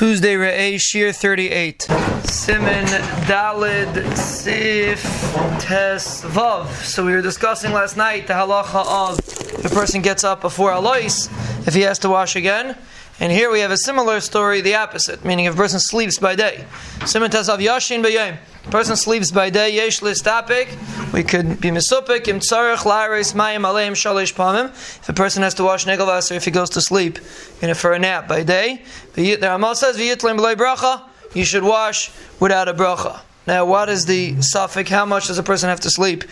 Tuesday Re'eh Shir 38. Simin Dalid Sif Tes Vav. So we were discussing last night the halacha of if a person gets up before Alois, if he has to wash again. And here we have a similar story, the opposite, meaning if a person sleeps by day. Simin Tes Vav Yashin B'yayim. Person sleeps by day, yesh listapik. We could be misupik, im tzarech, laris, mayim, aleim, shalish pamim. If a person has to wash negal if he goes to sleep you know, for a nap by day. The Ramal says, v'yitlim b'lei bracha, you should wash without a bracha. Now, what is the suffix? How much does a person have to sleep?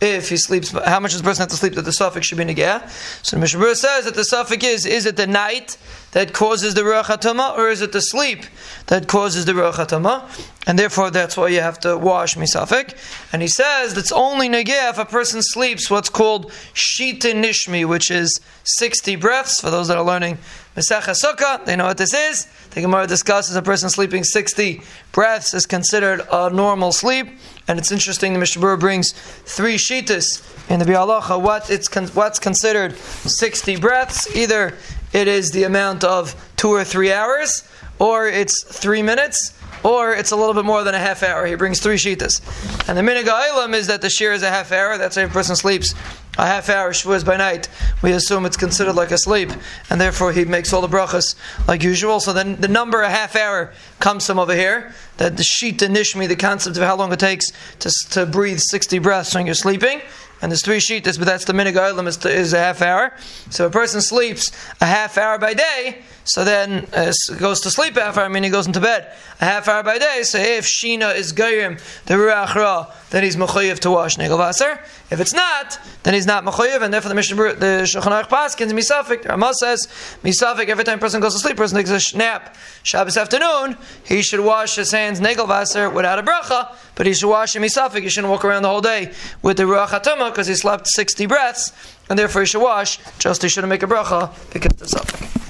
If he sleeps, how much does the person have to sleep that the suffix should be negah? So the Mishnah says that the suffix is: is it the night that causes the ruach or is it the sleep that causes the ruach? And therefore, that's why you have to wash misafik. And he says that's only negeh if a person sleeps what's called shita nishmi, which is sixty breaths. For those that are learning Mesach Sukkah, they know what this is. The Gemara discusses a person sleeping sixty breaths is considered a normal sleep. And it's interesting. The Mishnah brings three shitas in the Bialacha. What it's con- what's considered sixty breaths? Either it is the amount of two or three hours, or it's three minutes, or it's a little bit more than a half hour. He brings three shitas. And the ilam is that the shear is a half hour. That's why a person sleeps a half hour shvuas by night. We assume it's considered like a sleep, and therefore he makes all the brachas like usual. So then the number a half hour comes from over here. That the shita nishmi, the concept of how long it takes to, to breathe 60 breaths when you're sleeping and there's three sheetas, but that's the oilam is, is a half hour. So a person sleeps a half hour by day, so then uh, goes to sleep a half hour, meaning he goes into bed a half hour by day. So if Shina is Gayrim, the Ruach Ra, then he's Mechoyev to wash Negel Vaser. If it's not, then he's not Mechoyev, and therefore the Mishnah, the Shulchan Paskins, Misafik, Ramah says, Misafik, every time a person goes to sleep, person takes a nap Shabbos afternoon, he should wash his hands Negel Vaser without a bracha, but he should wash him Misafik, he shouldn't walk around the whole day with the Ruach Because he slept 60 breaths, and therefore he should wash, just he shouldn't make a bracha because of the.